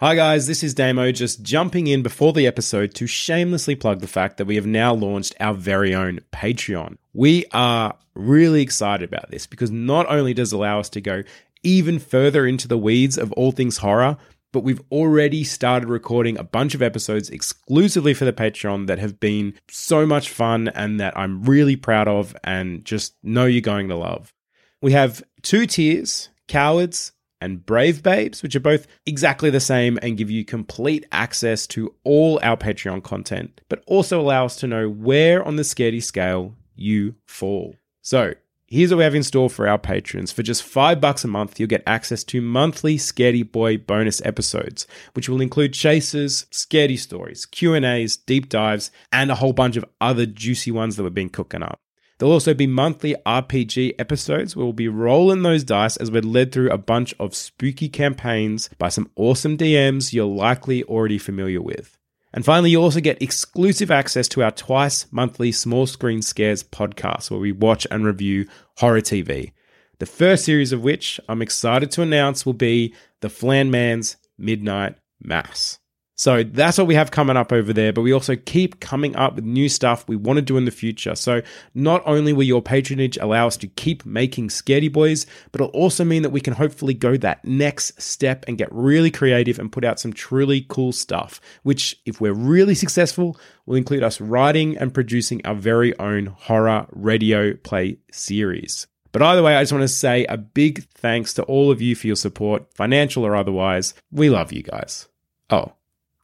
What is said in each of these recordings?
Hi guys, this is Damo just jumping in before the episode to shamelessly plug the fact that we have now launched our very own Patreon. We are really excited about this because not only does it allow us to go even further into the weeds of all things horror, but we've already started recording a bunch of episodes exclusively for the Patreon that have been so much fun and that I'm really proud of and just know you're going to love. We have two tiers Cowards and Brave Babes, which are both exactly the same and give you complete access to all our Patreon content, but also allow us to know where on the scaredy scale you fall. So, here's what we have in store for our patrons. For just five bucks a month, you'll get access to monthly Scaredy Boy bonus episodes, which will include chases, scaredy stories, Q&As, deep dives, and a whole bunch of other juicy ones that we've been cooking up. There'll also be monthly RPG episodes where we'll be rolling those dice as we're led through a bunch of spooky campaigns by some awesome DMs you're likely already familiar with. And finally, you also get exclusive access to our twice monthly Small Screen Scares podcast where we watch and review horror TV. The first series of which I'm excited to announce will be The Flan Man's Midnight Mass. So that's what we have coming up over there, but we also keep coming up with new stuff we want to do in the future. So not only will your patronage allow us to keep making Scaredy Boys, but it'll also mean that we can hopefully go that next step and get really creative and put out some truly cool stuff, which, if we're really successful, will include us writing and producing our very own horror radio play series. But either way, I just want to say a big thanks to all of you for your support, financial or otherwise. We love you guys. Oh,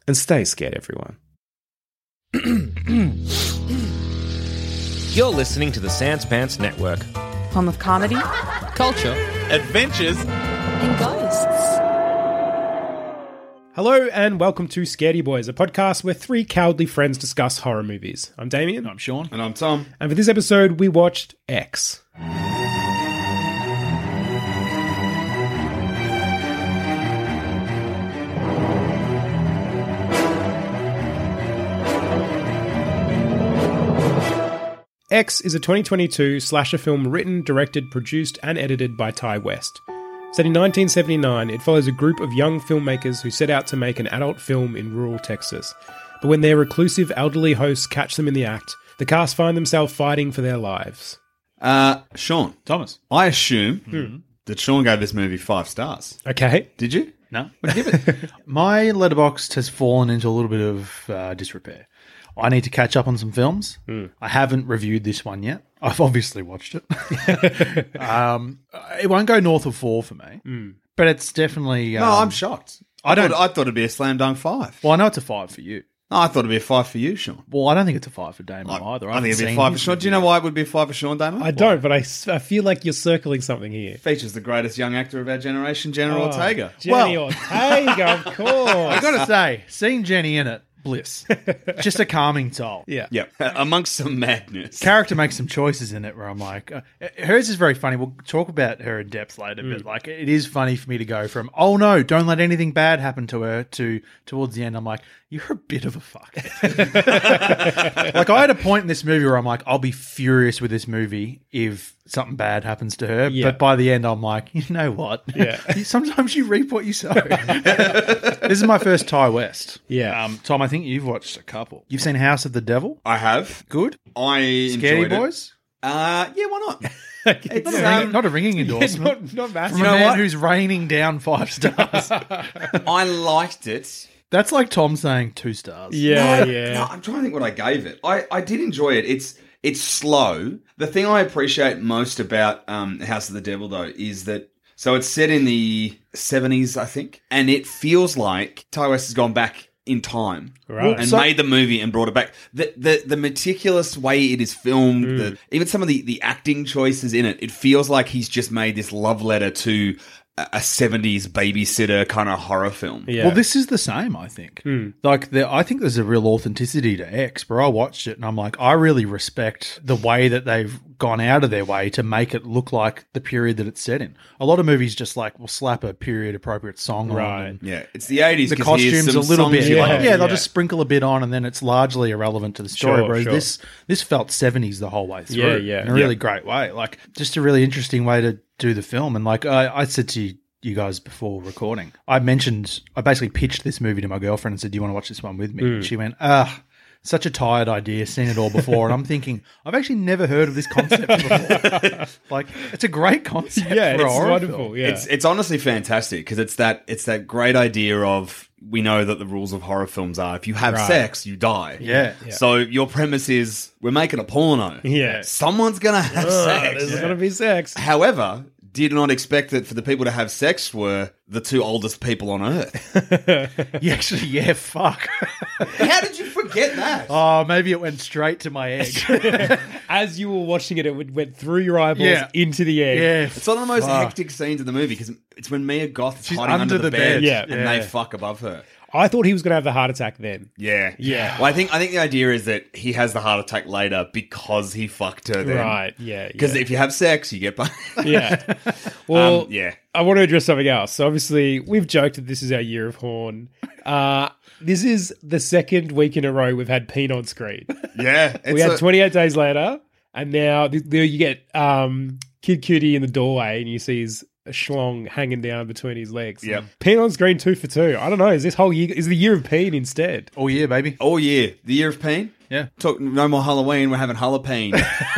and stay scared, everyone. You're listening to the Sans Pants Network. Home of comedy Culture. Adventures. and ghosts. Hello and welcome to Scaredy Boys, a podcast where three cowardly friends discuss horror movies. I'm Damien, I'm Sean. And I'm Tom. and for this episode, we watched X. X is a 2022 slasher film written, directed, produced, and edited by Ti West. Set in 1979, it follows a group of young filmmakers who set out to make an adult film in rural Texas. But when their reclusive elderly hosts catch them in the act, the cast find themselves fighting for their lives. Uh, Sean, Thomas. I assume that Sean gave this movie five stars. Okay. Did you? No. What do you give it? My Letterboxd has fallen into a little bit of uh, disrepair. I need to catch up on some films. I haven't reviewed this one yet. I've obviously watched it. um, it won't go north of four for me, but it's definitely. Um, No, I'm shocked. I I, don't- Thought, I thought it'd be a slam dunk five. Well, I know it's a five for you. No, I thought it'd be a five for you, Sean. Well, I don't think it's a five for Damon I, either. I haven't think it'd be a five for his Sean. Do you know why it would be a five for Sean Damon? I don't, but I, I feel like you're circling something here. Features the greatest young actor of our generation, General Oh, Ortega. Jenny Well- Ortega, of course. I got to say, seeing Jenny in it, bliss. Just a calming soul. yeah. Yep. Amongst some madness. character makes some choices in it where I'm like, uh, hers is very funny. We'll talk about her in depth later, but like, it is funny for me to go from, oh no, don't let anything bad happen to her, to towards the end, I'm like, you're a bit of a fuck. like, I had a point in this movie where I'm like, I'll be furious with this movie if something bad happens to her. Yeah. But by the end, I'm like, you know what? Yeah. Sometimes you reap what you sow. this is my first Ti West. Yeah. Um, Tom, I think you've watched a couple. You've seen House of the Devil? I have. Good. I Scary enjoyed it. Boys? Uh, yeah, why not? it's Not, a ringing, not a ringing endorsement. not, not massive. From You a know man what? who's raining down five stars. I liked it. That's like Tom saying two stars. yeah, No, yeah. No, I'm trying to think what I gave it. I, I did enjoy it. It's it's slow. The thing I appreciate most about um, House of the Devil though is that so it's set in the 70s, I think, and it feels like Ti West has gone back in time Right. and So- made the movie and brought it back. The the, the meticulous way it is filmed, Mm. the, even some of the, the acting choices in it, it feels like he's just made this love letter to a, a 70s babysitter kind of horror film. Yeah. Well, this is the same, I think. Hmm. Like, there, I think there's a real authenticity to X, where I watched it and I'm like, I really respect the way that they've gone out of their way to make it look like the period that it's set in. A lot of movies just like will slap a period appropriate song on. Right. and Yeah, it's the 80s. The costumes a little bit, you like, like. yeah, they'll yeah. just sprinkle a bit on, and then it's largely irrelevant to the story. Sure, whereas sure. this this felt seventies the whole way through, Yeah, yeah. in a really great way. Like just a really interesting way to do the film. And like I, I said to you, you guys before recording, I mentioned I basically pitched this movie to my girlfriend and said, "Do you want to watch this one with me?" Mm. She went, "Ah." Such a tired idea, seen it all before, and I'm thinking I've actually never heard of this concept before. like, it's a great concept. yeah, for a it's horror wonderful. film. Yeah. It's it's honestly fantastic because it's that it's that great idea of we know that the rules of horror films are if you have Right. sex you die. Yeah. So your premise is we're making a porno. Yeah. Someone's gonna have Oh, sex. there's gonna be sex. However, did not expect that for the people to have sex were the two oldest people on earth. Yeah, actually, yeah, fuck. How did you forget that? oh, maybe it went straight to my egg. As you were watching it, it went through your eyeballs Yeah. into the egg. yeah, It's one of the most Fuck. hectic scenes in the movie because it's when Mia Goth is She's hiding under, under the, the bed, bed. Yeah. and Yeah. they fuck above her. I thought he was going to have the heart attack then. Yeah, Yeah. Well, I think I think the idea is that he has the heart attack later because he fucked her. Then. Right. Yeah. Because yeah. if you have sex, you get. By. Yeah. Well, Um, yeah. I want to address something else. So obviously, we've joked that this is our year of horn. Uh, this is the second week in a row we've had Peen on screen. yeah, we had 28 days later, and now th- there you get um, Kid Cudi in the doorway, and you see his schlong hanging down between his legs. Yep. Peen on screen two for two. I don't know. Is this whole year? Is the year of Peen instead? Oh yeah, baby. all year, the year of pain. Yeah. Talk no more Halloween. We're having Halloween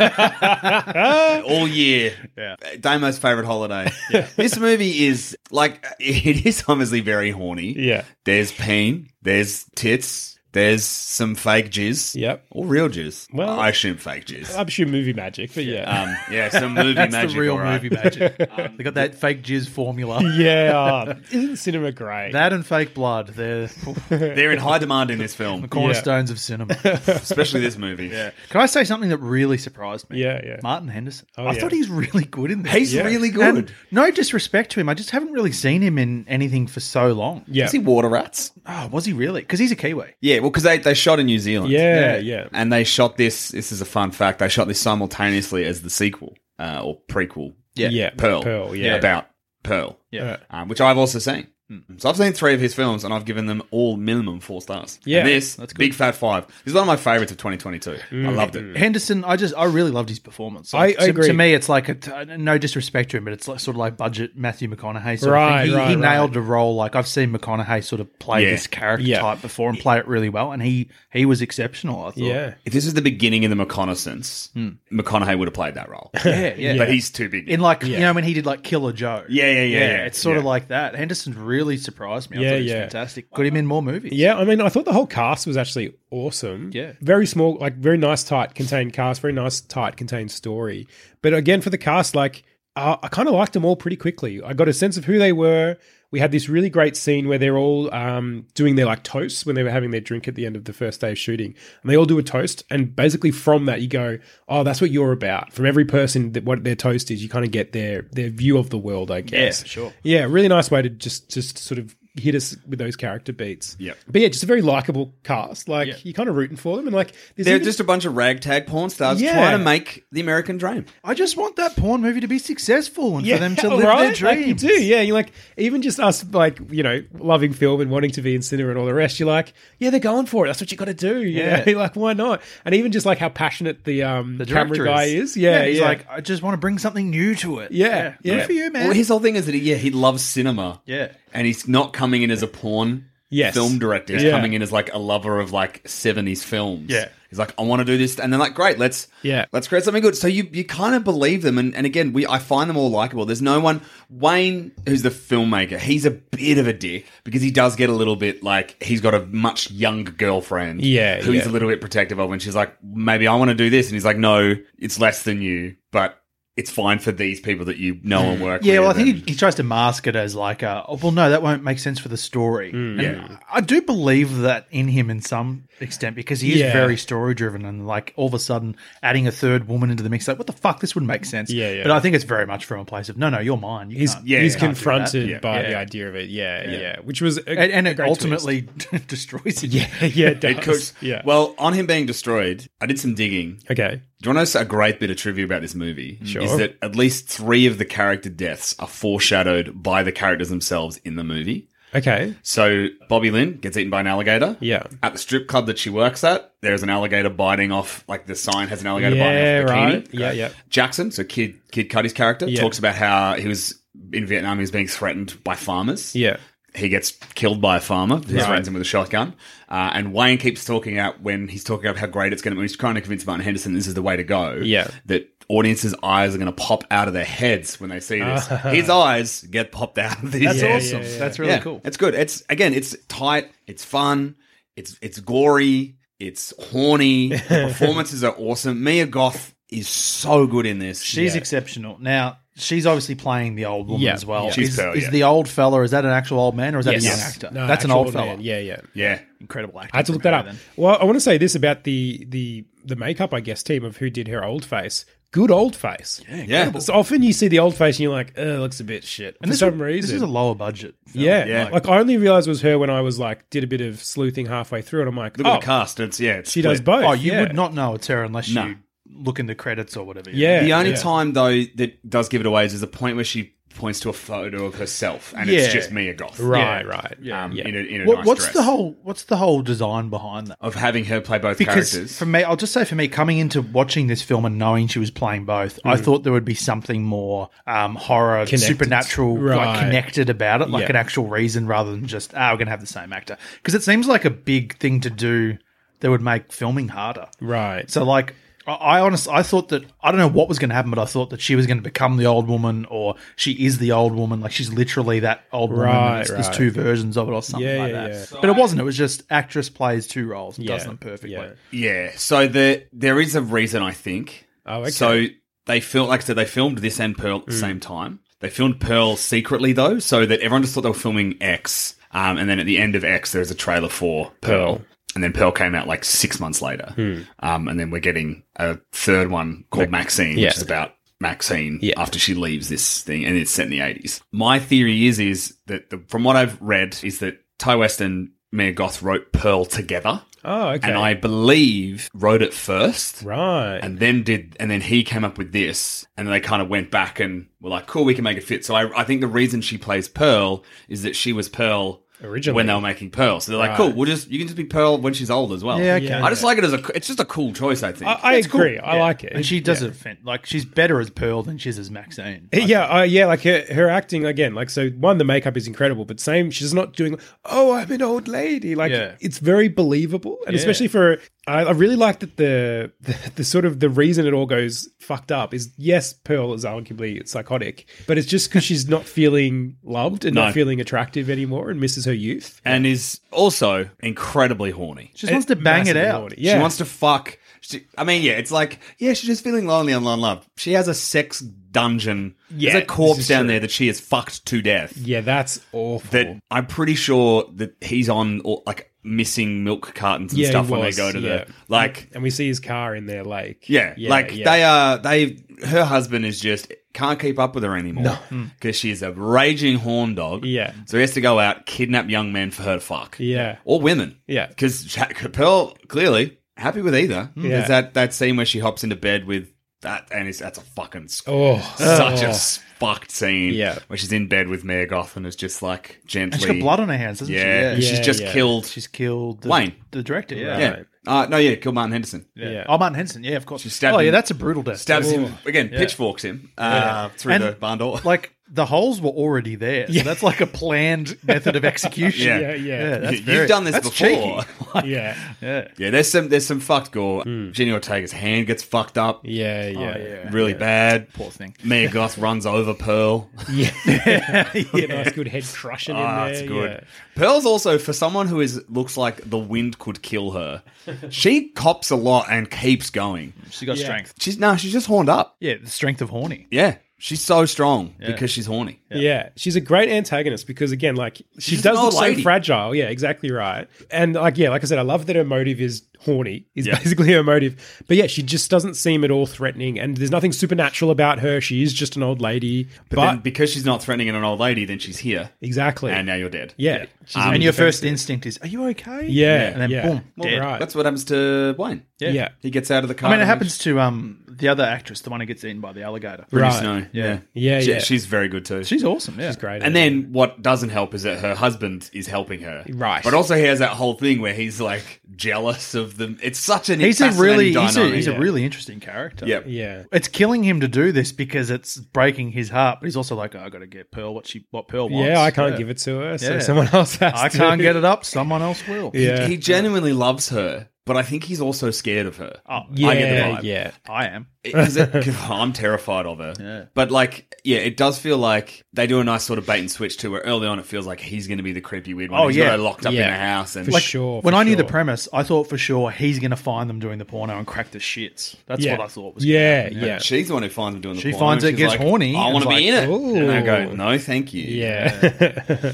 all year. Yeah. Damo's favorite holiday. Yeah. This movie is like it is obviously very horny. Yeah. There's pain. There's tits. There's some fake jizz. Yep. Or real jizz. Well- I assume fake jizz. I'm sure movie magic, but yeah. Um, yeah, some movie That's magic. the real all right. movie magic. they got that fake jizz formula. yeah. oh, isn't cinema great? That and fake blood. They're They're in high demand in this film, the cornerstones of cinema. especially this movie. Yeah. Can I say something that really surprised me? Yeah, yeah. Martin Henderson. Oh, I yeah. thought he's really good in this. He's Yeah. really good. And no disrespect to him, I just haven't really seen him in anything for so long. yeah. Is he Water Rats? Oh, was he really? Because he's a Kiwi. Yeah, well, because they, they shot in New Zealand. yeah, yeah. And they shot this. This is a fun fact. They shot this simultaneously as the sequel uh, or prequel. Yeah. Yeah, Pearl. Pearl, yeah. about Pearl. Yeah. um, which I've also seen. Hmm. So I've seen three of his films, and I've given them all minimum four stars. Yeah, and this that's good. big fat five. This is one of my favorites of 2022. I mm. loved it. Mm. Henderson, I just, I really loved his performance. I- I to, agree. To me, it's like a, t- uh, no disrespect to him, but it's like sort of like budget Matthew McConaughey. Sort Right, of thing. He, right, he right. nailed the role. Like I've seen McConaughey sort of play Yeah. this character Yeah. type before and play it really well, and he he was exceptional. I thought. Yeah. If this is the beginning of the McConaissance, hmm. McConaughey would have played that role. yeah, yeah. But he's too big. in like Yeah. you know when he did like Killer Joe. Yeah, yeah, yeah, yeah. It's sort of Yeah. like that. Henderson really surprised me. I Yeah, thought he was yeah. fantastic. Got him in more movies. Yeah, I mean, I thought the whole cast was actually awesome. Yeah. Very small, like very nice, tight, contained cast, very nice, tight, contained story. But again, for the cast, like, uh, I kind of liked them all pretty quickly. I got a sense of who they were. We had this really great scene where they're all um, doing their like toasts when they were having their drink at the end of the first day of shooting, and they all do a toast. And basically, from that, you go, "Oh, that's what you're about." From every person, that what their toast is, you kind of get their their view of the world. I guess. for sure. Yeah, really nice way to just just sort of hit us with those character beats. Yeah. But yeah, just a very likable cast. Like you're kind of rooting for them, and like They're even- just a bunch of ragtag porn stars Yeah. trying to make the American dream. I just want that porn movie to be successful and for them to live right? their dreams. Like you do, yeah. You're like even just us, like you know, loving film and wanting to be in cinema and all the rest. You're like, yeah, they're going for it. That's what you got to do. Yeah, Yeah. like why not? And even just like how passionate the um The camera director guy is. Yeah, he's yeah. like, I just want to bring something new to it. Yeah, yeah. Good for you, man. Well, his whole thing is that he, yeah, he loves cinema. Yeah. and he's not coming in as a porn Yes. film director. He's Yeah. coming in as like a lover of like seventies films. Yeah. He's like, I want to do this, and they're like, great, let's Yeah. let's create something good. So you you kind of believe them, and, and again, we I find them all likable. There's no one Wayne, who's the filmmaker, he's a bit of a dick because he does get a little bit like he's got a much younger girlfriend, Yeah, who he's yeah. a little bit protective of, and she's like, maybe I want to do this, and he's like, no, it's less than you, but. It's fine for these people that you know and work with. Yeah, well, I think and- he, he tries to mask it as like, a, oh, well, no, that won't make sense for the story. Mm. And Yeah. I do believe that in him in some extent because he is Yeah. very story driven and like all of a sudden adding a third woman into the mix, like, what the fuck, this wouldn't make sense. Yeah, yeah. But I think it's very much from a place of, no, no, you're mine. You He's can't- yeah, he's you can't do that. confronted Yeah. by Yeah. the idea of it. Yeah, yeah, which was a, And, and a it great ultimately destroys him. twist. yeah, yeah, it It does. cooks. Yeah. Well, on him being destroyed, I did some digging. okay. Do you want to know a great bit of trivia about this movie? Sure. Is that at least three of the character deaths are foreshadowed by the characters themselves in the movie. Okay. So Bobby Lynn gets eaten by an alligator. Yeah. At the strip club that she works at, there's an alligator biting off, like the sign has an alligator Yeah, biting off a bikini. right. Yeah, yeah. Jackson, so Kid Kid Cudi's character, Yeah. talks about how he was in Vietnam. He was being threatened by farmers. Yeah. He gets killed by a farmer who threatens him with a shotgun. Uh, and Wayne keeps talking out when he's talking about how great it's going to be. He's trying to convince Martin Henderson this is the way to go. Yeah. That audiences' eyes are going to pop out of their heads when they see this. His eyes get popped out of these. That's Yeah, awesome. yeah, yeah. That's really Yeah, cool. It's good. It's again, it's tight, it's fun, it's it's gory, it's horny. The performances are awesome. Mia Goth is so good in this. She's Yeah. exceptional. Now, she's obviously playing the old woman Yeah, as well. yeah. She's is, Pearl, is yeah. the old fella, is that an actual old man or is that Yes. a young actor? No, That's an actual old fella. man. Yeah, yeah. yeah. Incredible actor. I had to look that up. Well, I want to say this about the the the makeup, I guess, team of who did her old face. Good old face. Yeah, Yeah. So often you see the old face and you're like, "Oh, it looks a bit shit." And For this, some was- reason, this is a lower budget. film. yeah, Yeah. Like I only realized it was her when I was like did a bit of sleuthing halfway through, and I'm like, Look "Oh, at the oh, cast. It's yeah. It's she does split. both." Oh, you yeah. would not know it's her unless No. you look in the credits or whatever. Yeah. The only yeah. time though that does give it away is there's a point where she points to a photo of herself and Yeah. it's just Mia Goth. Right, Yeah. right. Yeah. Um, Yeah. In a, in a What, nice what's dress. the whole What's the whole design behind that? of having her play both Because characters? for me, I'll just say for me, coming into watching this film and knowing she was playing both, I thought there would be something more um, horror, Connected. supernatural, Right. like connected about it, like Yeah. an actual reason rather than just ah, we're going to have the same actor. Because it seems like a big thing to do that would make filming harder. Right. So like I- I honestly I thought that I don't know what was going to happen, but I thought that she was going to become the old woman, or she is the old woman, like she's literally that old woman. Right, and there's, there's two versions of it, or something Yeah, like yeah, that. yeah. But it wasn't. It was just actress plays two roles and Yeah, does them perfectly. yeah. Yeah. So the there is a reason I think. Oh, okay. So they filmed, like I said, they filmed this and Pearl at the same time. They filmed Pearl secretly though, so that everyone just thought they were filming X. Um, and then at the end of X, there's a trailer for Pearl. And then Pearl came out like six months later. Um, and then we're getting a third one called Maxine, Yeah. which is about Maxine Yeah. after she leaves this thing, and it's set in the 80s. My theory is is that the, from what I've read is that Ti West and Mia Goth wrote Pearl together. oh, okay. And I believe wrote it first right. and then did and then he came up with this and then they kind of went back and were like cool we can make it fit so i, I think the reason she plays pearl is that she was pearl Originally. when they were making pearl so they're like Right. cool we'll just you can just be pearl when she's old as well Yeah, okay. Yeah. i just like it as a it's just a cool choice i think I, I It's cool. agree. I Yeah. like it. and she does yeah. it fan- like she's better as Pearl than she is as Maxine. I Yeah, uh, yeah, like her, her acting again. Like, so one, the makeup is incredible, but same, she's not doing. Oh, I'm an old lady. Like, Yeah. it's very believable, and Yeah. especially for. I, I really like that the, the the sort of the reason it all goes fucked up is yes, Pearl is arguably psychotic, but it's just because she's not feeling loved and No. not feeling attractive anymore and misses her youth. and is also incredibly horny She just wants to bang it Massively out. horny. Yeah, she wants to fuck she, i mean yeah it's like yeah she's just feeling lonely and unloved she has a sex dungeon Yeah, there's a corpse is down true. there that she has fucked to death yeah, that's awful. that I'm pretty sure that he's on all, like missing milk cartons and Yeah, stuff when they go to yeah. the like and we see his car in their lake. yeah, like yeah. they are they her husband is just can't keep up with her anymore because hmm. she's a raging horn dog Yeah. so he has to go out kidnap young men for her to fuck Yeah. or women Yeah. because Pearl clearly happy with either hmm. Yeah. there's that that scene where she hops into bed with that and it's, that's a fucking Oh, such oh. a s- fucked scene Yeah. where she's in bed with Mia Goth and is just like gently And she's got blood on her hands, doesn't yeah, she? she's Yeah, just yeah. killed She's killed the, Wayne. the director. Yeah. Right. Yeah. Uh, no, yeah, killed Martin Henderson. Yeah. Oh, Martin Henson. Yeah, of course. She stabbed oh, yeah, that's a brutal death. Stabs too. him again, pitchforks him uh, through And- the barn door. Like the holes were already there. So that's like a planned method of execution. Yeah. Yeah, yeah. that's You've very- done this that's before. cheeky. yeah, Yeah. Yeah, there's some there's some fucked gore. Jenny Ortega's hand gets fucked up. yeah, yeah. Oh, yeah. Really bad. Poor thing. Mia Goth runs over Pearl. Yeah, yeah. nice good head crushing in Ah, there. it's good. yeah. Pearl's also for someone who is looks like the wind could kill her. she cops a lot and keeps going. She got Yeah. strength. She's no, she's just horned up. Yeah, the strength of horny. Yeah, she's so strong because she's horny. Yeah. she's a great antagonist because again, like she She's does look old so fragile. Yeah, exactly right. And like yeah, like I said, I love that her motive is horny. Is Yeah. basically her motive. But yeah, she just doesn't seem at all threatening, and there's nothing supernatural about her. She is just an old lady. But, But, then because she's not threatening an old lady, then she's here, exactly, and now you're dead. yeah, she's Um, and your first instinct is, "Are you okay?" Yeah, and then yeah. boom, Well, dead. right. That's what happens to Wayne. yeah. He gets out of the car. I mean, it and happens to um the other actress, the one who gets eaten by the alligator. Brittany Right. Snow. Yeah, Yeah, She- yeah. She's very good too. She's awesome. Yeah, She's great. And then what doesn't help is that her husband is helping her. Right. But also he has that whole thing where he's like jealous of them. It's such an He's a fascinating really he's a, dynamic. he's a really interesting character. Yep. yeah, It's killing him to do this because it's breaking his heart, but he's also like, oh, I got to get Pearl what she what Pearl wants. yeah, I can't give it to her, so Yeah. someone else has. I to. can't get it up. Someone else will. Yeah, He genuinely loves her, but I think he's also scared of her. Oh, yeah, I get the vibe. yeah. I am. Is it, 'cause I'm terrified of her. Yeah. But like, yeah, it does feel like they do a nice sort of bait and switch too, where early on it feels like he's going to be the creepy weird one. Oh, He's yeah. got her locked up in Yeah. a house and For Like sure, when for I knew the sure. premise, I thought for sure he's going to find them doing the porno and crack the shits. That's yeah. what I thought was. gonna Yeah, happen. yeah, She's the one who finds him doing the She porno, finds and it, she's gets like, horny, I and want to is be in it. like, And I go, "Ooh." no, thank you.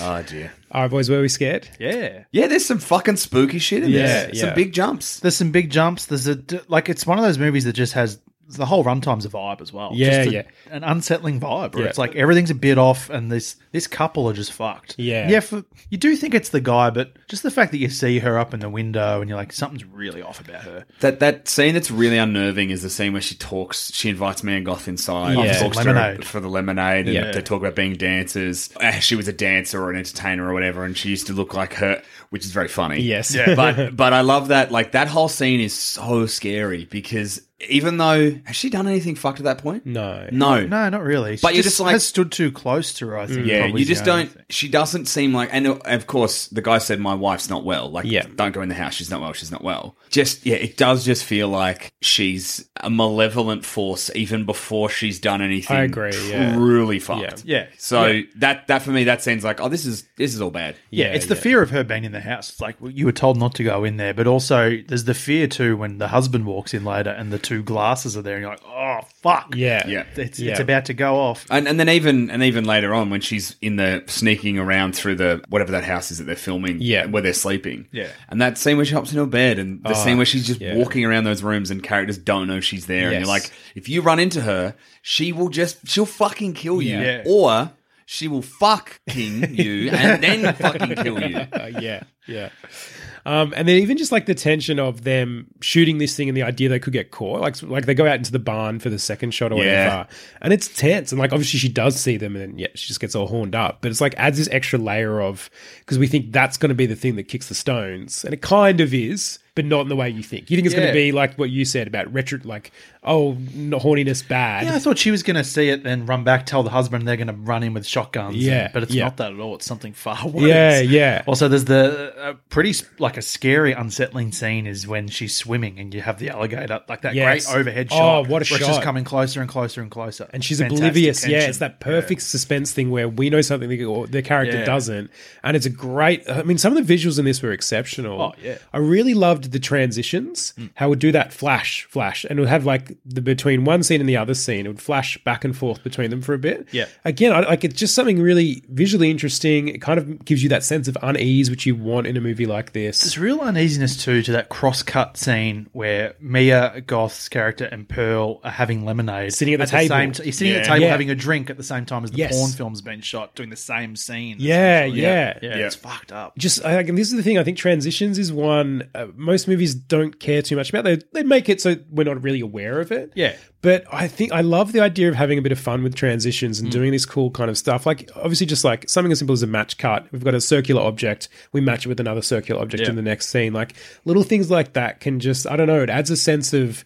Oh dear. All right, boys, were we scared? Yeah. Yeah, there's some fucking spooky shit in Yeah, there. yeah. Some big jumps. There's some big jumps. There's a like it's one of those movies that just has the whole runtime's a vibe as well. Yeah, Just a- yeah. an unsettling vibe where Yeah. it's like everything's a bit off, and this this couple are just fucked. Yeah. yeah. For, you do think it's the guy, but just the fact that you see her up in the window and you're like, something's really off about her. That that scene that's really unnerving is the scene where she talks. She invites Mia Goth inside. Yeah. and talks to her Lemonade. for the lemonade, and Yeah. they talk about being dancers. Uh, She was a dancer or an entertainer or whatever, and she used to look like her, which is very funny. Yes. Yeah. but but I love that. Like that whole scene is so scary because even though has she done anything fucked at that point? No. No, No, not really. She But you're just just like- has stood too close to her. I think. Yeah, you just don't. thing. She doesn't seem like, and of course, the guy said, "My wife's not well. Like, Yeah. don't go in the house. She's not well. She's not well." Just yeah, it does just feel like she's a malevolent force even before she's done anything. I agree, yeah. truly fucked. Yeah. So Yeah. that that for me, that seems like, oh, this is this is all bad. Yeah, Yeah, it's the fear of her being in the house. It's like well, you were told not to go in there, but also there's the fear too when the husband walks in later and the two glasses are there, and you're like, oh fuck, Yeah. Yeah. it's Yeah. it's about to go off. And, and then even and even later on when she's in the sneaking around through the whatever that house is that they're filming, Yeah. where they're sleeping, Yeah. and that scene where she hops into a bed, and the Oh, scene where she's just yeah. walking around those rooms and characters don't know she's there, and you're like, if you run into her, she will just she'll fucking kill you, Yeah. or she will fucking you and then fucking kill you. Uh, yeah, yeah. Um, and then even just like the tension of them shooting this thing and the idea they could get caught. Like like they go out into the barn for the second shot or Yeah. whatever, and it's tense. And like obviously she does see them, and yeah, she just gets all horned up. But it's like adds this extra layer of because we think that's going to be the thing that kicks the stones, and it kind of is. But not in the way you think. You think it's going to be like what you said about retro, like oh, horniness bad. Yeah, I thought she was going to see it, then run back, tell the husband they're going to run in with shotguns. Yeah, and- but it's yeah. not that at all. It's something far worse. Yeah, yeah. Also, there's the uh, pretty like a scary, unsettling scene is when she's swimming and you have the alligator, like that Yes. great overhead shot. Oh, what a It's just coming closer and closer and closer, and she's Fantastic oblivious. Yeah, it's that perfect suspense thing where we know something the, the character Yeah. doesn't, and it's a great. I mean, some of the visuals in this were exceptional. Oh, yeah. I really loved the transitions. How it would do that flash, flash, and it would have like the between one scene and the other scene. It would flash back and forth between them for a bit. Yeah. Again, I, like it's just something really visually interesting. It kind of gives you that sense of unease which you want in a movie like this. There's real uneasiness too to that cross-cut scene where Mia Goth's character and Pearl are having lemonade, Sitting at the table. same t- you're sitting at the table Yeah. having a drink at the same time as the Yes. porn film's been shot, doing the same scene. Yeah, essentially. yeah. yeah, Yeah. It's fucked up. just I, and this is the thing. I think transitions is one uh, most movies don't care too much about. They they make it so we're not really aware of it. Yeah. But I think I love the idea of having a bit of fun with transitions Mm. and doing this cool kind of stuff. Like obviously, just like something as simple as a match cut. We've got a circular object. We match it with another circular object Yeah. in the next scene. Like little things like that can just I don't know. It adds a sense of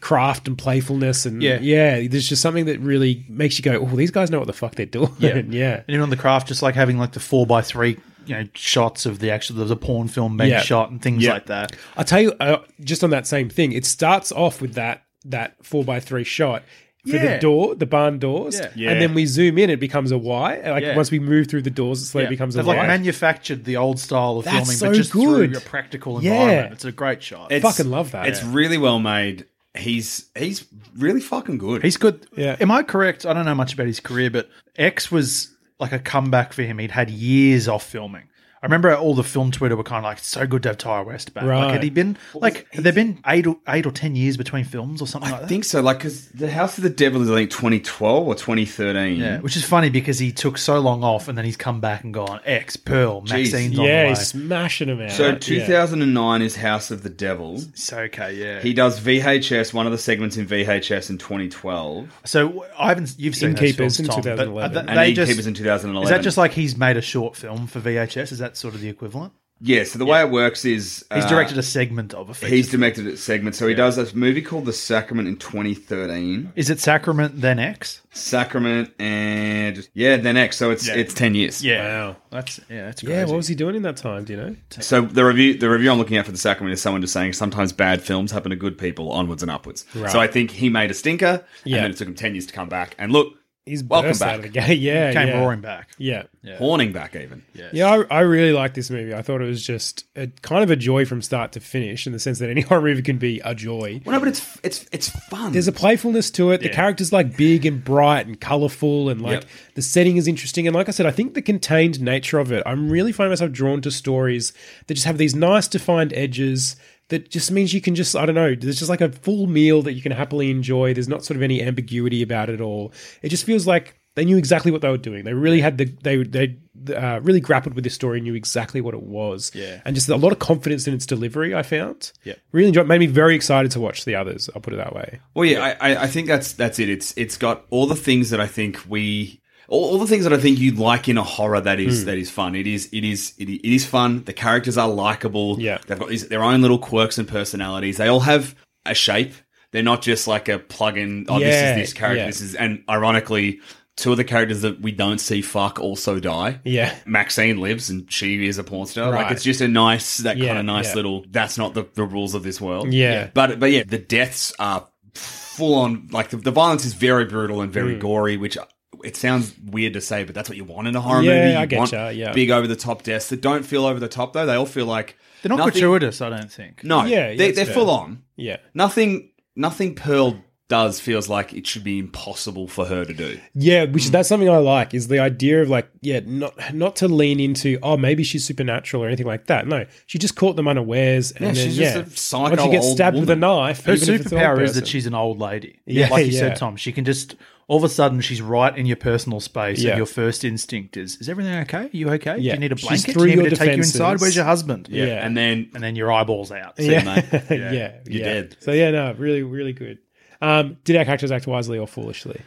craft and playfulness and Yeah. yeah. There's just something that really makes you go, oh, these guys know what the fuck they're doing. Yeah, yeah. And even on the craft, just like having like the four by three, you know, shots of the actual the porn film being Yeah. shot and things Yeah. like that. I'll tell you, uh, just on that same thing, it starts off with that that four by three shot for Yeah. the door, the barn doors, Yeah. Yeah. and then we zoom in, it becomes a Y. Like Yeah. once we move through the doors, it slowly Yeah. becomes a They've Y. like manufactured the old style of That's filming, so but just good. through a practical Yeah. environment. It's a great shot. It's- Fucking love that. It's Yeah. really well made. He's he's really fucking good. He's good. Yeah. Am I correct? I don't know much about his career, but X was like a comeback for him. He'd had years off filming. I remember all the film Twitter were kind of like, "It's so good to have Ti West back." Like, Right. had he been like, had there been eight or eight or ten years between films or something like that? I think so. Like, because the House of the Devil is I think 2012 or 2013. Yeah, which is funny because he took so long off and then he's come back and gone X Pearl Jeez. Maxine's on the yeah, way. he's smashing them out. So Yeah. 2009 is House of the Devil. So okay, yeah. He does VHS, one of the segments in VHS in 2012, so I haven't. You've seen those Innkeepers films, in Tom, but 2011. are th- and they he just Keepers in 2011. is that just like he's made a short film for VHS? Is that sort of the equivalent? yeah? So the way it works is He's uh, directed a segment of a. feature He's film. directed a segment. So he does a movie called The Sacrament in 2013. Is it Sacrament then X? Sacrament and yeah, then X. So it's Yeah. it's 10 years. Wow. that's yeah, that's Yeah, what was he doing in that time? Do you know? So the review the review I'm looking at for the Sacrament is someone just saying sometimes bad films happen to good people onwards and upwards. Right. So I think he made a stinker, Yeah. and then it took him ten years to come back. And look, He's welcome burst out back, of the gate. Yeah, Came yeah. roaring back. Yeah. horning back even. Yeah, I, I really like this movie. I thought it was just a, kind of a joy from start to finish, in the sense that any horror movie can be a joy. Well, no, but it's it's it's fun. There's a playfulness to it. The characters like big and bright and colorful, and like Yep. the setting is interesting. And like I said, I think the contained nature of it, I'm really finding myself drawn to stories that just have these nice defined edges. That just means you can just I don't know. There's just like a full meal that you can happily enjoy. There's not sort of any ambiguity about it all. It just feels like they knew exactly what they were doing. They really had the they they uh, really grappled with this story, and knew exactly what it was, Yeah. and just a lot of confidence in its delivery. I found, Yeah. really enjoyed. Made me very excited to watch the others. I'll put it that way. Well, yeah, I, I- I think that's that's it. It's it's got all the things that I think we. All, all the things that I think you'd like in a horror that is hmm. that is fun. It is it is it, it is fun. The characters are likable. Yeah. they've got these, their own little quirks and personalities. They all have a shape. They're not just like a plug-in. Oh, Yeah, this is this character. yeah. This is and ironically, two of the characters that we don't see fuck also die. Yeah. Maxine lives and she is a porn star. Like it's just a nice that Yeah, kind of nice yeah. little. That's not the, the rules of this world. Yeah. But but yeah, the deaths are full on. Like the, the violence is very brutal and very hmm. gory, which it sounds weird to say, but that's what you want in a horror Yeah, movie. You I getcha, want yeah. big over the top deaths that don't feel over the top though. They all feel like They're not nothing- gratuitous, I don't think. No, Yeah, yeah, they, that's they're fair. full on. Yeah. Nothing nothing Pearl does feels like it should be impossible for her to do. Yeah, which mm. that's something I like is the idea of like, yeah, not not to lean into, oh, maybe she's supernatural or anything like that. No, she just caught them unawares, and Yeah, then she's yeah, just a psycho once she gets old stabbed with a woman. knife, Her even if it's an old superpower is that person. she's an old lady. Yeah, like you yeah. said, Tom. She can just all of a sudden she's right in your personal space, Yeah. and your first instinct is: Is everything okay? Are you okay? Do you need a She's blanket? through Do you need me your to take you inside? Where's your husband? Yeah. Yeah. And then and then your eyeballs out. See, yeah, mate. yeah, Yeah. You're yeah. dead. So yeah, no, really, really good. Um, did our characters act wisely or foolishly?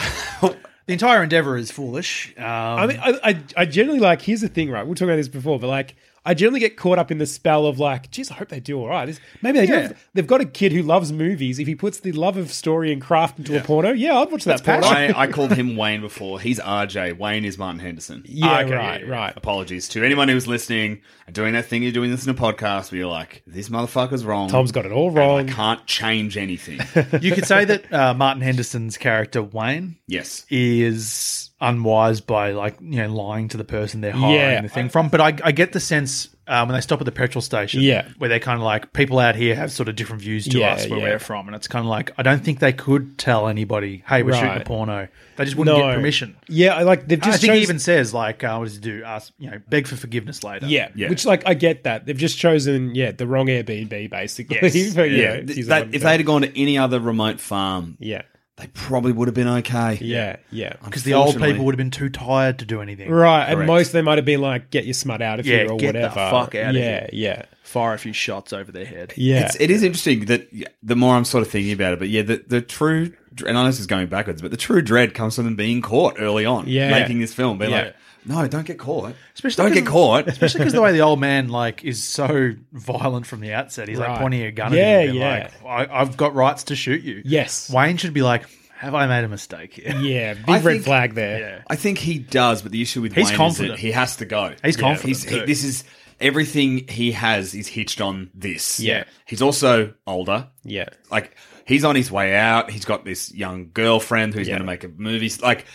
The entire endeavor is foolish. Um, I mean, I, I, I generally like. Here's the thing, right? We were talking about this before, but like, I generally get caught up in the spell of like, geez, I hope they do all right. This- Maybe they Yeah. do. They've got a kid who loves movies. If he puts the love of story and craft into a porno, yeah, I'd watch that porno. I, I called him Wayne before. He's RJ. Wayne is Martin Henderson. Yeah, Okay, right, yeah, yeah. right. Apologies to anyone who's listening and doing that thing you're doing this in a podcast where you're like, this motherfucker's wrong. Tom's got it all and wrong. I can't change anything. you could say that uh, Martin Henderson's character Wayne yes. is unwise by like you know lying to the person they're hiring Yeah. the thing from. But I, I get the sense um, when they stop at the petrol station, Yeah. where they're kind of like people out here have sort of different views to Yeah, us where yeah. we're from, and it's kind of like I don't think they could tell anybody, hey, we're shooting a Right. porno. They just wouldn't No. get permission. Yeah, I like they've I just. think he chose- even says like, uh, what does he do? Ask you know, beg for forgiveness later. Yeah, Yeah. which like I get that they've just chosen yeah the wrong Airbnb basically. Yes. But, Yeah. yeah, Th- use that- one if they'd have gone to any other remote farm, yeah, they probably would have been okay. yeah, yeah. because the old people would have been too tired to do anything. Right, and Correct. most they might have been like, "Get your smut out of Yeah, here" or get the whatever. fuck outta yeah, here. yeah, Fire a few shots over their head. yeah. It's, it is interesting that yeah, the more I'm sort of thinking about it, but yeah, the, the true, and I know this is going backwards, but the true dread comes from them being caught early on, Yeah. making this film. Being Yeah. like, no, don't get caught. Especially don't get caught. Especially because the way the old man like is so violent from the outset. He's like Right. pointing a gun Yeah, at him. and yeah. Like, I, I've got rights to shoot you. Yes. Wayne should be like, have I made a mistake here? yeah, big I red think- flag there. Yeah. I think he does, but the issue with He's Wayne confident. is that he has to go. He's confident He's, he, too. this is everything he has is hitched on this. Yeah. He's also older. Yeah. Like he's on his way out. He's got this young girlfriend who's Yeah. going to make a movie. Like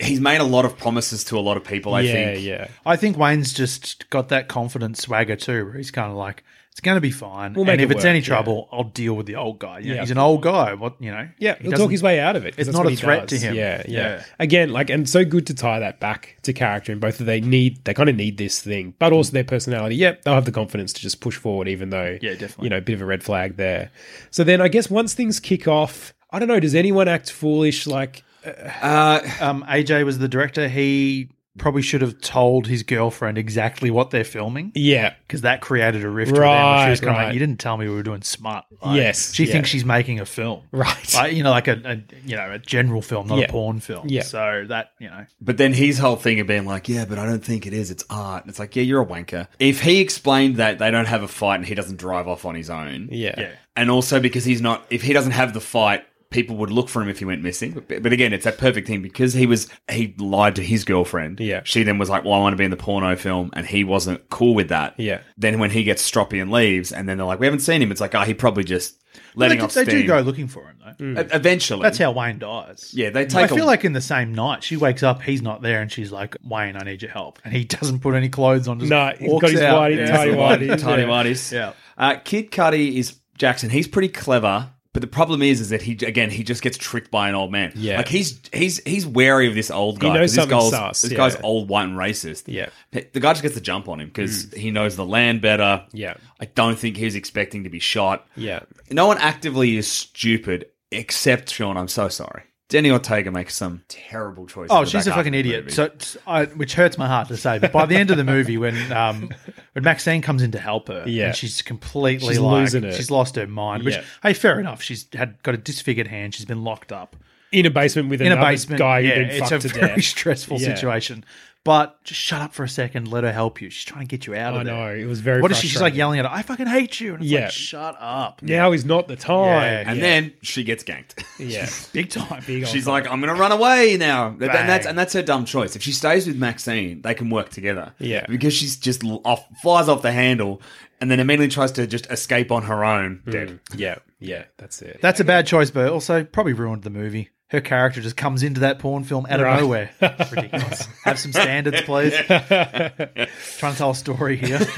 he's made a lot of promises to a lot of people. I yeah, think. yeah. I think Wayne's just got that confident swagger too, where he's kind of like, it's going to be fine. We'll and if it it's work, any yeah. trouble, I'll deal with the old guy. You know, Yeah. he's an old guy. What you know? Yeah, he he'll doesn't- talk his way out of it. It's not a he threat to him. Yeah, yeah, Yeah. Again, like, and so good to tie that back to character, and both of they need, they kind of need this thing, but also their personality. Yep, they'll have the confidence to just push forward, even though, Yeah, definitely. you know, a bit of a red flag there. So then, I guess once things kick off, I don't know, does anyone act foolish? Like, Uh, Um, RJ was the director. He probably should have told his girlfriend exactly what they're filming. yeah, because that created a rift. with them, she was Right, kind of right. like, "You didn't tell me we were doing smart. Like, Yes, she yeah. thinks she's making a film, Right. Like, you know, like a, a you know a general film, not Yeah. a porn film. Yeah. So that you know, But then his whole thing of being like, yeah, but I don't think it is. It's art. It's like, yeah, you're a wanker. If he explained that they don't have a fight and he doesn't drive off on his own, yeah, yeah. and also because he's not, if he doesn't have the fight, people would look for him if he went missing. But, but again, it's that perfect thing because he was he lied to his girlfriend. Yeah. she then was like, well, I want to be in the porno film, and he wasn't cool with that. Yeah. Then when he gets stroppy and leaves, and then they're like, we haven't seen him. It's like, oh, he probably just letting they, off they steam. do go looking for him though. E- Eventually, That's how Wayne dies. Yeah, they take. I feel a- like in the same night, she wakes up, he's not there, and she's like, "Wayne, I need your help," and he doesn't put any clothes on. Just No, he's walks got his whitey, Yeah. tidy whities. Tiny Yeah. whities. Yeah. Uh, Kid Cudi is Jackson. He's pretty clever, but the problem is, is that he again he just gets tricked by an old man. Yeah. like he's he's he's wary of this old guy. knows 'cause this guy's, sus, This yeah. guy's old, white, and racist. Yeah. the guy just gets the jump on him because mm. he knows the land better. Yeah. I don't think he's expecting to be shot. yeah. No one actively is stupid except Sean. I'm so sorry. Jenny Ortega makes some terrible choices. Oh, she's a fucking idiot. movie. So, I, which hurts my heart to say. But by the end of the movie, when um, when Maxine comes in to help her, Yeah. and she's completely She's like losing it. she's lost her mind. Which, Yeah. hey, fair enough. She's had got a disfigured hand. She's been locked up In a basement with in a another basement. guy yeah, who'd been it's a very death. stressful Yeah. situation. But just shut up for a second. Let her help you. She's trying to get you out of I there. know, it was very What is she? She's like yelling at her. I fucking hate you. And it's Yeah. like, shut up. Now is not the time. Yeah. and yeah. then she gets ganked. yeah, Big time. Big She's like, I'm going to run away now. That- Bang. and that's and that's her dumb choice. If she stays with Maxine, they can work together. Yeah. because she's just off, flies off the handle, and then immediately tries to just escape on her own. Mm. Dead. yeah, yeah, that's it. That's a bad choice, but also probably ruined the movie. Her character just comes into that porn film out of nowhere. It's ridiculous. Have some standards, please. Trying to tell a story here.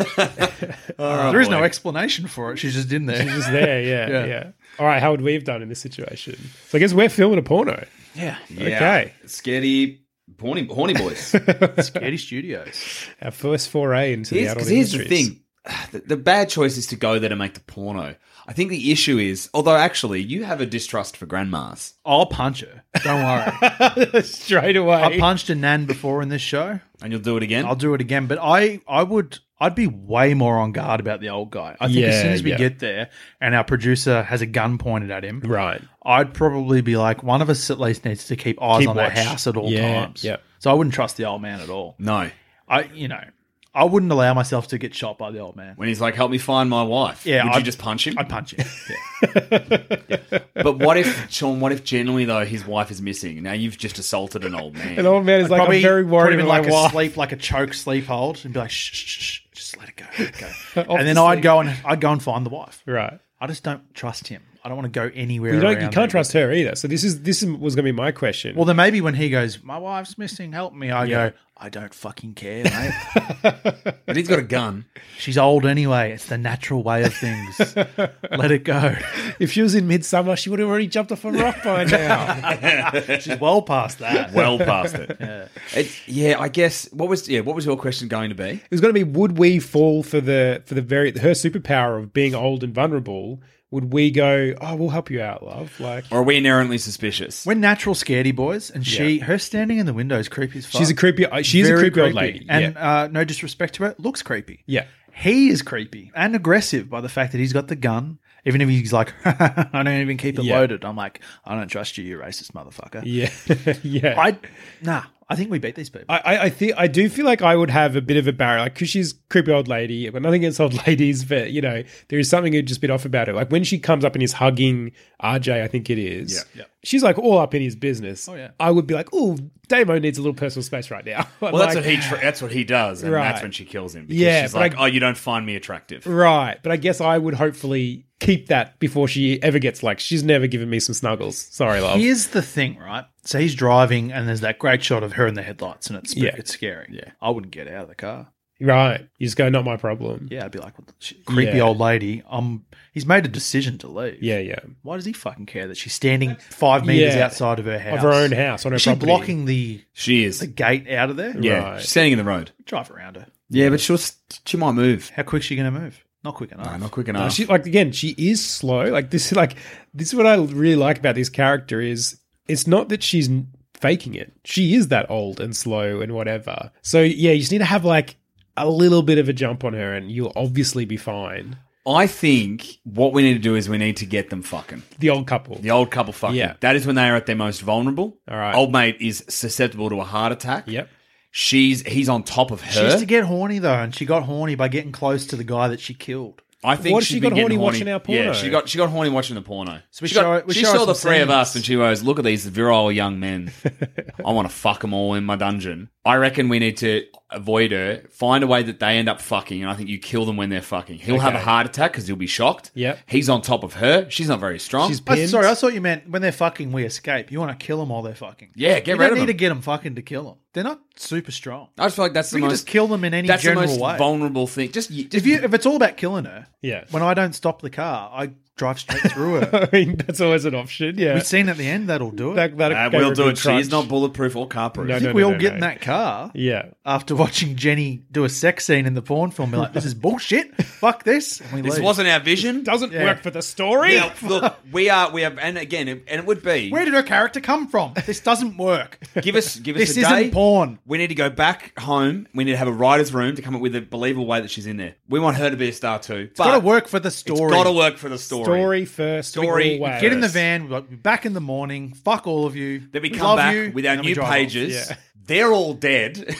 Oh, there is no explanation for it. She's just in there. She's just there, yeah, Yeah. yeah, All right, how would we have done in this situation? So I guess we're filming a porno. Yeah. Yeah. Okay. Scaredy, horny, horny boys. Scaredy Studios. Our first foray into the Here's, adult 'cause here's the thing. The, the bad choice is to go there to make the porno. I think the issue is, although actually you have a distrust for grandmas. I'll punch her. Don't worry. Straight away. I punched a nan before in this show. And you'll do it again? I'll do it again. But I, I would, I'd be way more on guard about the old guy. I think as soon as we yeah. get there and our producer has a gun pointed at him, Right. I'd probably be like, one of us at least needs to keep eyes Keep on watch. that house at all Yeah, times. yeah. So I wouldn't trust the old man at all. No. I, you know, I wouldn't allow myself to get shot by the old man. When he's like, help me find my wife. Yeah, Would you I'd- just punch him? I'd punch him. Yeah. But what if, Sean, what if generally, though, his wife is missing? Now you've just assaulted an old man. An old man is I'd like, probably I'm very worried about like my a wife. sleep, like a choke sleep hold, and be like, shh, shh, shh, shh, just let it go, let it go. And then I'd go and I'd go and find the wife. Right. I just don't trust him. I don't want to go anywhere. You, don't, you can't there. trust her either. So this is this was going to be my question. Well, then maybe when he goes, my wife's missing, help me. I Yeah. go, I don't fucking care, mate. But he's got a gun. She's old anyway. It's the natural way of things. Let it go. if she was in Midsommar, she would have already jumped off a rock by now. She's well past that. Well past it. Yeah. It's, yeah, I guess. What was yeah? What was your question going to be? It was going to be: Would we fall for the for the very her superpower of being old and vulnerable? Would we go? Oh, we'll help you out, love. Like Or are we inherently suspicious? We're natural scaredy boys, and she, her standing in the window is creepy as fuck. she's a creepy. uh, She's a Very creepy, old lady. And uh, no disrespect to her, looks creepy. yeah. He is creepy and aggressive by the fact that he's got the gun. Even if he's like, I don't even keep it Yeah. loaded. I'm like, I don't trust you, you racist motherfucker. Yeah, yeah. I nah. I think we beat these people. I, I, I think I do feel like I would have a bit of a barrier, like because she's a creepy old lady. But nothing against old ladies, but you know, there is something just a bit off about her. Like when she comes up and is hugging RJ, I think it is. Yeah, yeah. She's like all up in his business. Oh, yeah. I would be like, oh, Damo needs a little personal space right now. Well, that's what he. Tr- that's what he does, and Right. that's when she kills him. Because Yeah, she's like, I- "Oh, you don't find me attractive." Right, but I guess I would hopefully keep that before she ever gets like she's never given me some snuggles. Sorry, love. Here's the thing, right? So he's driving, and there's that great shot of her in the headlights, and it's Yeah. it's scary. Yeah, I wouldn't get out of the car. Right, you just go, not my problem. Yeah, I'd be like, what the shit? creepy Yeah. old lady. Um, he's made a decision to leave. Yeah, yeah. Why does he fucking care that she's standing five meters Yeah. outside of her house, Of her own house, on her Is she property. blocking the She is. the gate out of there? Yeah, Right. she's standing in the road. drive around her. Yeah, but she'll she might move. How quick's she going to move? Not quick enough. No, not quick No, enough. she like again, she is slow. Like this is like this is what I really like about this character is it's not that she's faking it. She is that old and slow and whatever. So yeah, you just need to have like a little bit of a jump on her, and you'll obviously be fine. I think what we need to do is we need to get them fucking. The old couple. The old couple fucking. Yeah. That is when they are at their most vulnerable. All right. Old mate is susceptible to a heart attack. Yep. She's he's on top of her. She used to get horny though, and she got horny by getting close to the guy that she killed. I think What she's she been got getting horny watching our porno? Yeah, she got she got horny watching the porno. So we she show got, we she saw the three of us and she goes, "Look at these virile young men. I want to fuck them all in my dungeon." I reckon we need to avoid her, find a way that they end up fucking, and I think you kill them when they're fucking. He'll have a Okay. heart attack because he'll be shocked. Yep. He's on top of her. She's not very strong. She's Oh, pinned. sorry, I thought you meant when they're fucking, we escape. You want to kill them while they're fucking. Yeah, get you rid don't of need them. to get them fucking to kill them. They're not super strong. I just feel like that's the We the can most just kill them in any that's general the most way. vulnerable thing. Just, just If you if it's all about killing her, Yeah. when I don't stop the car, I drive straight through it. I mean, that's always an option. Yeah. We've seen at the end that'll do it. that, that Uh, we'll do it. She's not bulletproof or carproof. No, I think no, we no, all no, get no. in that car Yeah. after watching Jenny do a sex scene in the porn film. Be like, this is bullshit. Fuck this. This leave. wasn't our vision. Doesn't Yeah. work for the story. Now, look, we are we have, and again, and it would be Where did her character come from? This doesn't work. give us give us This a isn't day. porn. We need to go back home. We need to have a writer's room to come up with a believable way that she's in there. We want her to be a star too. It's got to work for the story. It's got to work for the story. Story first. Story, always. Get in the van. We'll be back in the morning. Fuck all of you. Then we We come love back you, with our and then new drive off. pages. Yeah. They're all dead.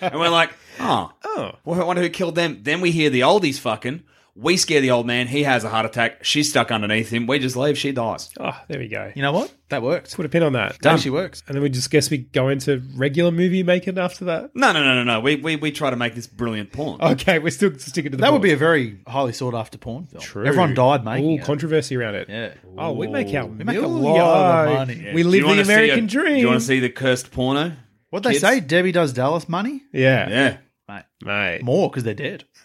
and we're like, oh, Oh. well, I wonder who killed them. Then we hear the oldies fucking. We scare the old man. He has a heart attack. She's stuck underneath him. We just leave. She dies. Oh, there we go. You know what? That works. Put a pin on that. That actually works. And then we just guess we go into regular movie making after that. No, no, no, no, no. We, we, we try to make this brilliant porn. Okay, we're still sticking to the. That would be a very highly sought after porn film. True. Everyone died making Ooh, it. controversy around it. Yeah. Oh, we make our We make a lot of money. We live you the American a- dream. Do you want to see the cursed porno? What they Kids? say? Debbie does Dallas money. Yeah, Yeah. Mate, mate. more because they're dead.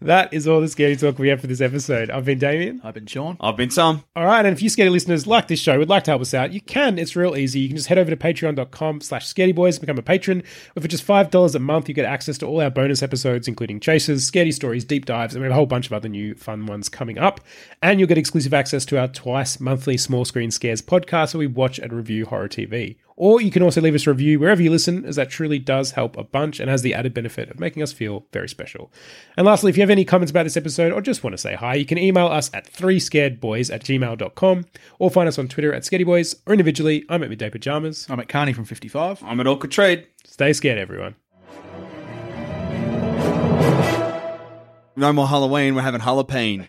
that is all the scary talk we have for this episode. I've been Damien. I've been Sean. I've been some. All right, and if you scary listeners like this show, would like to help us out, you can. It's real easy. You can just head over to patreon.com slash scaredyboys and become a patron. For just $5 a month, you get access to all our bonus episodes, including chasers, scary stories, deep dives, and we have a whole bunch of other new fun ones coming up. And you'll get exclusive access to our twice monthly small screen scares podcast where we watch and review horror TV. Or you can also leave us a review wherever you listen, as that truly does help a bunch and has the added benefit of making us feel very special. And lastly, if you have any comments about this episode or just want to say hi, you can email us at 3scaredboys at gmail.com or find us on Twitter at scaredyboys or individually. I'm at Midday Pajamas. I'm at Carney from 55. I'm at Awkward Trade. Stay scared, everyone. No more Halloween. We're having Halloween.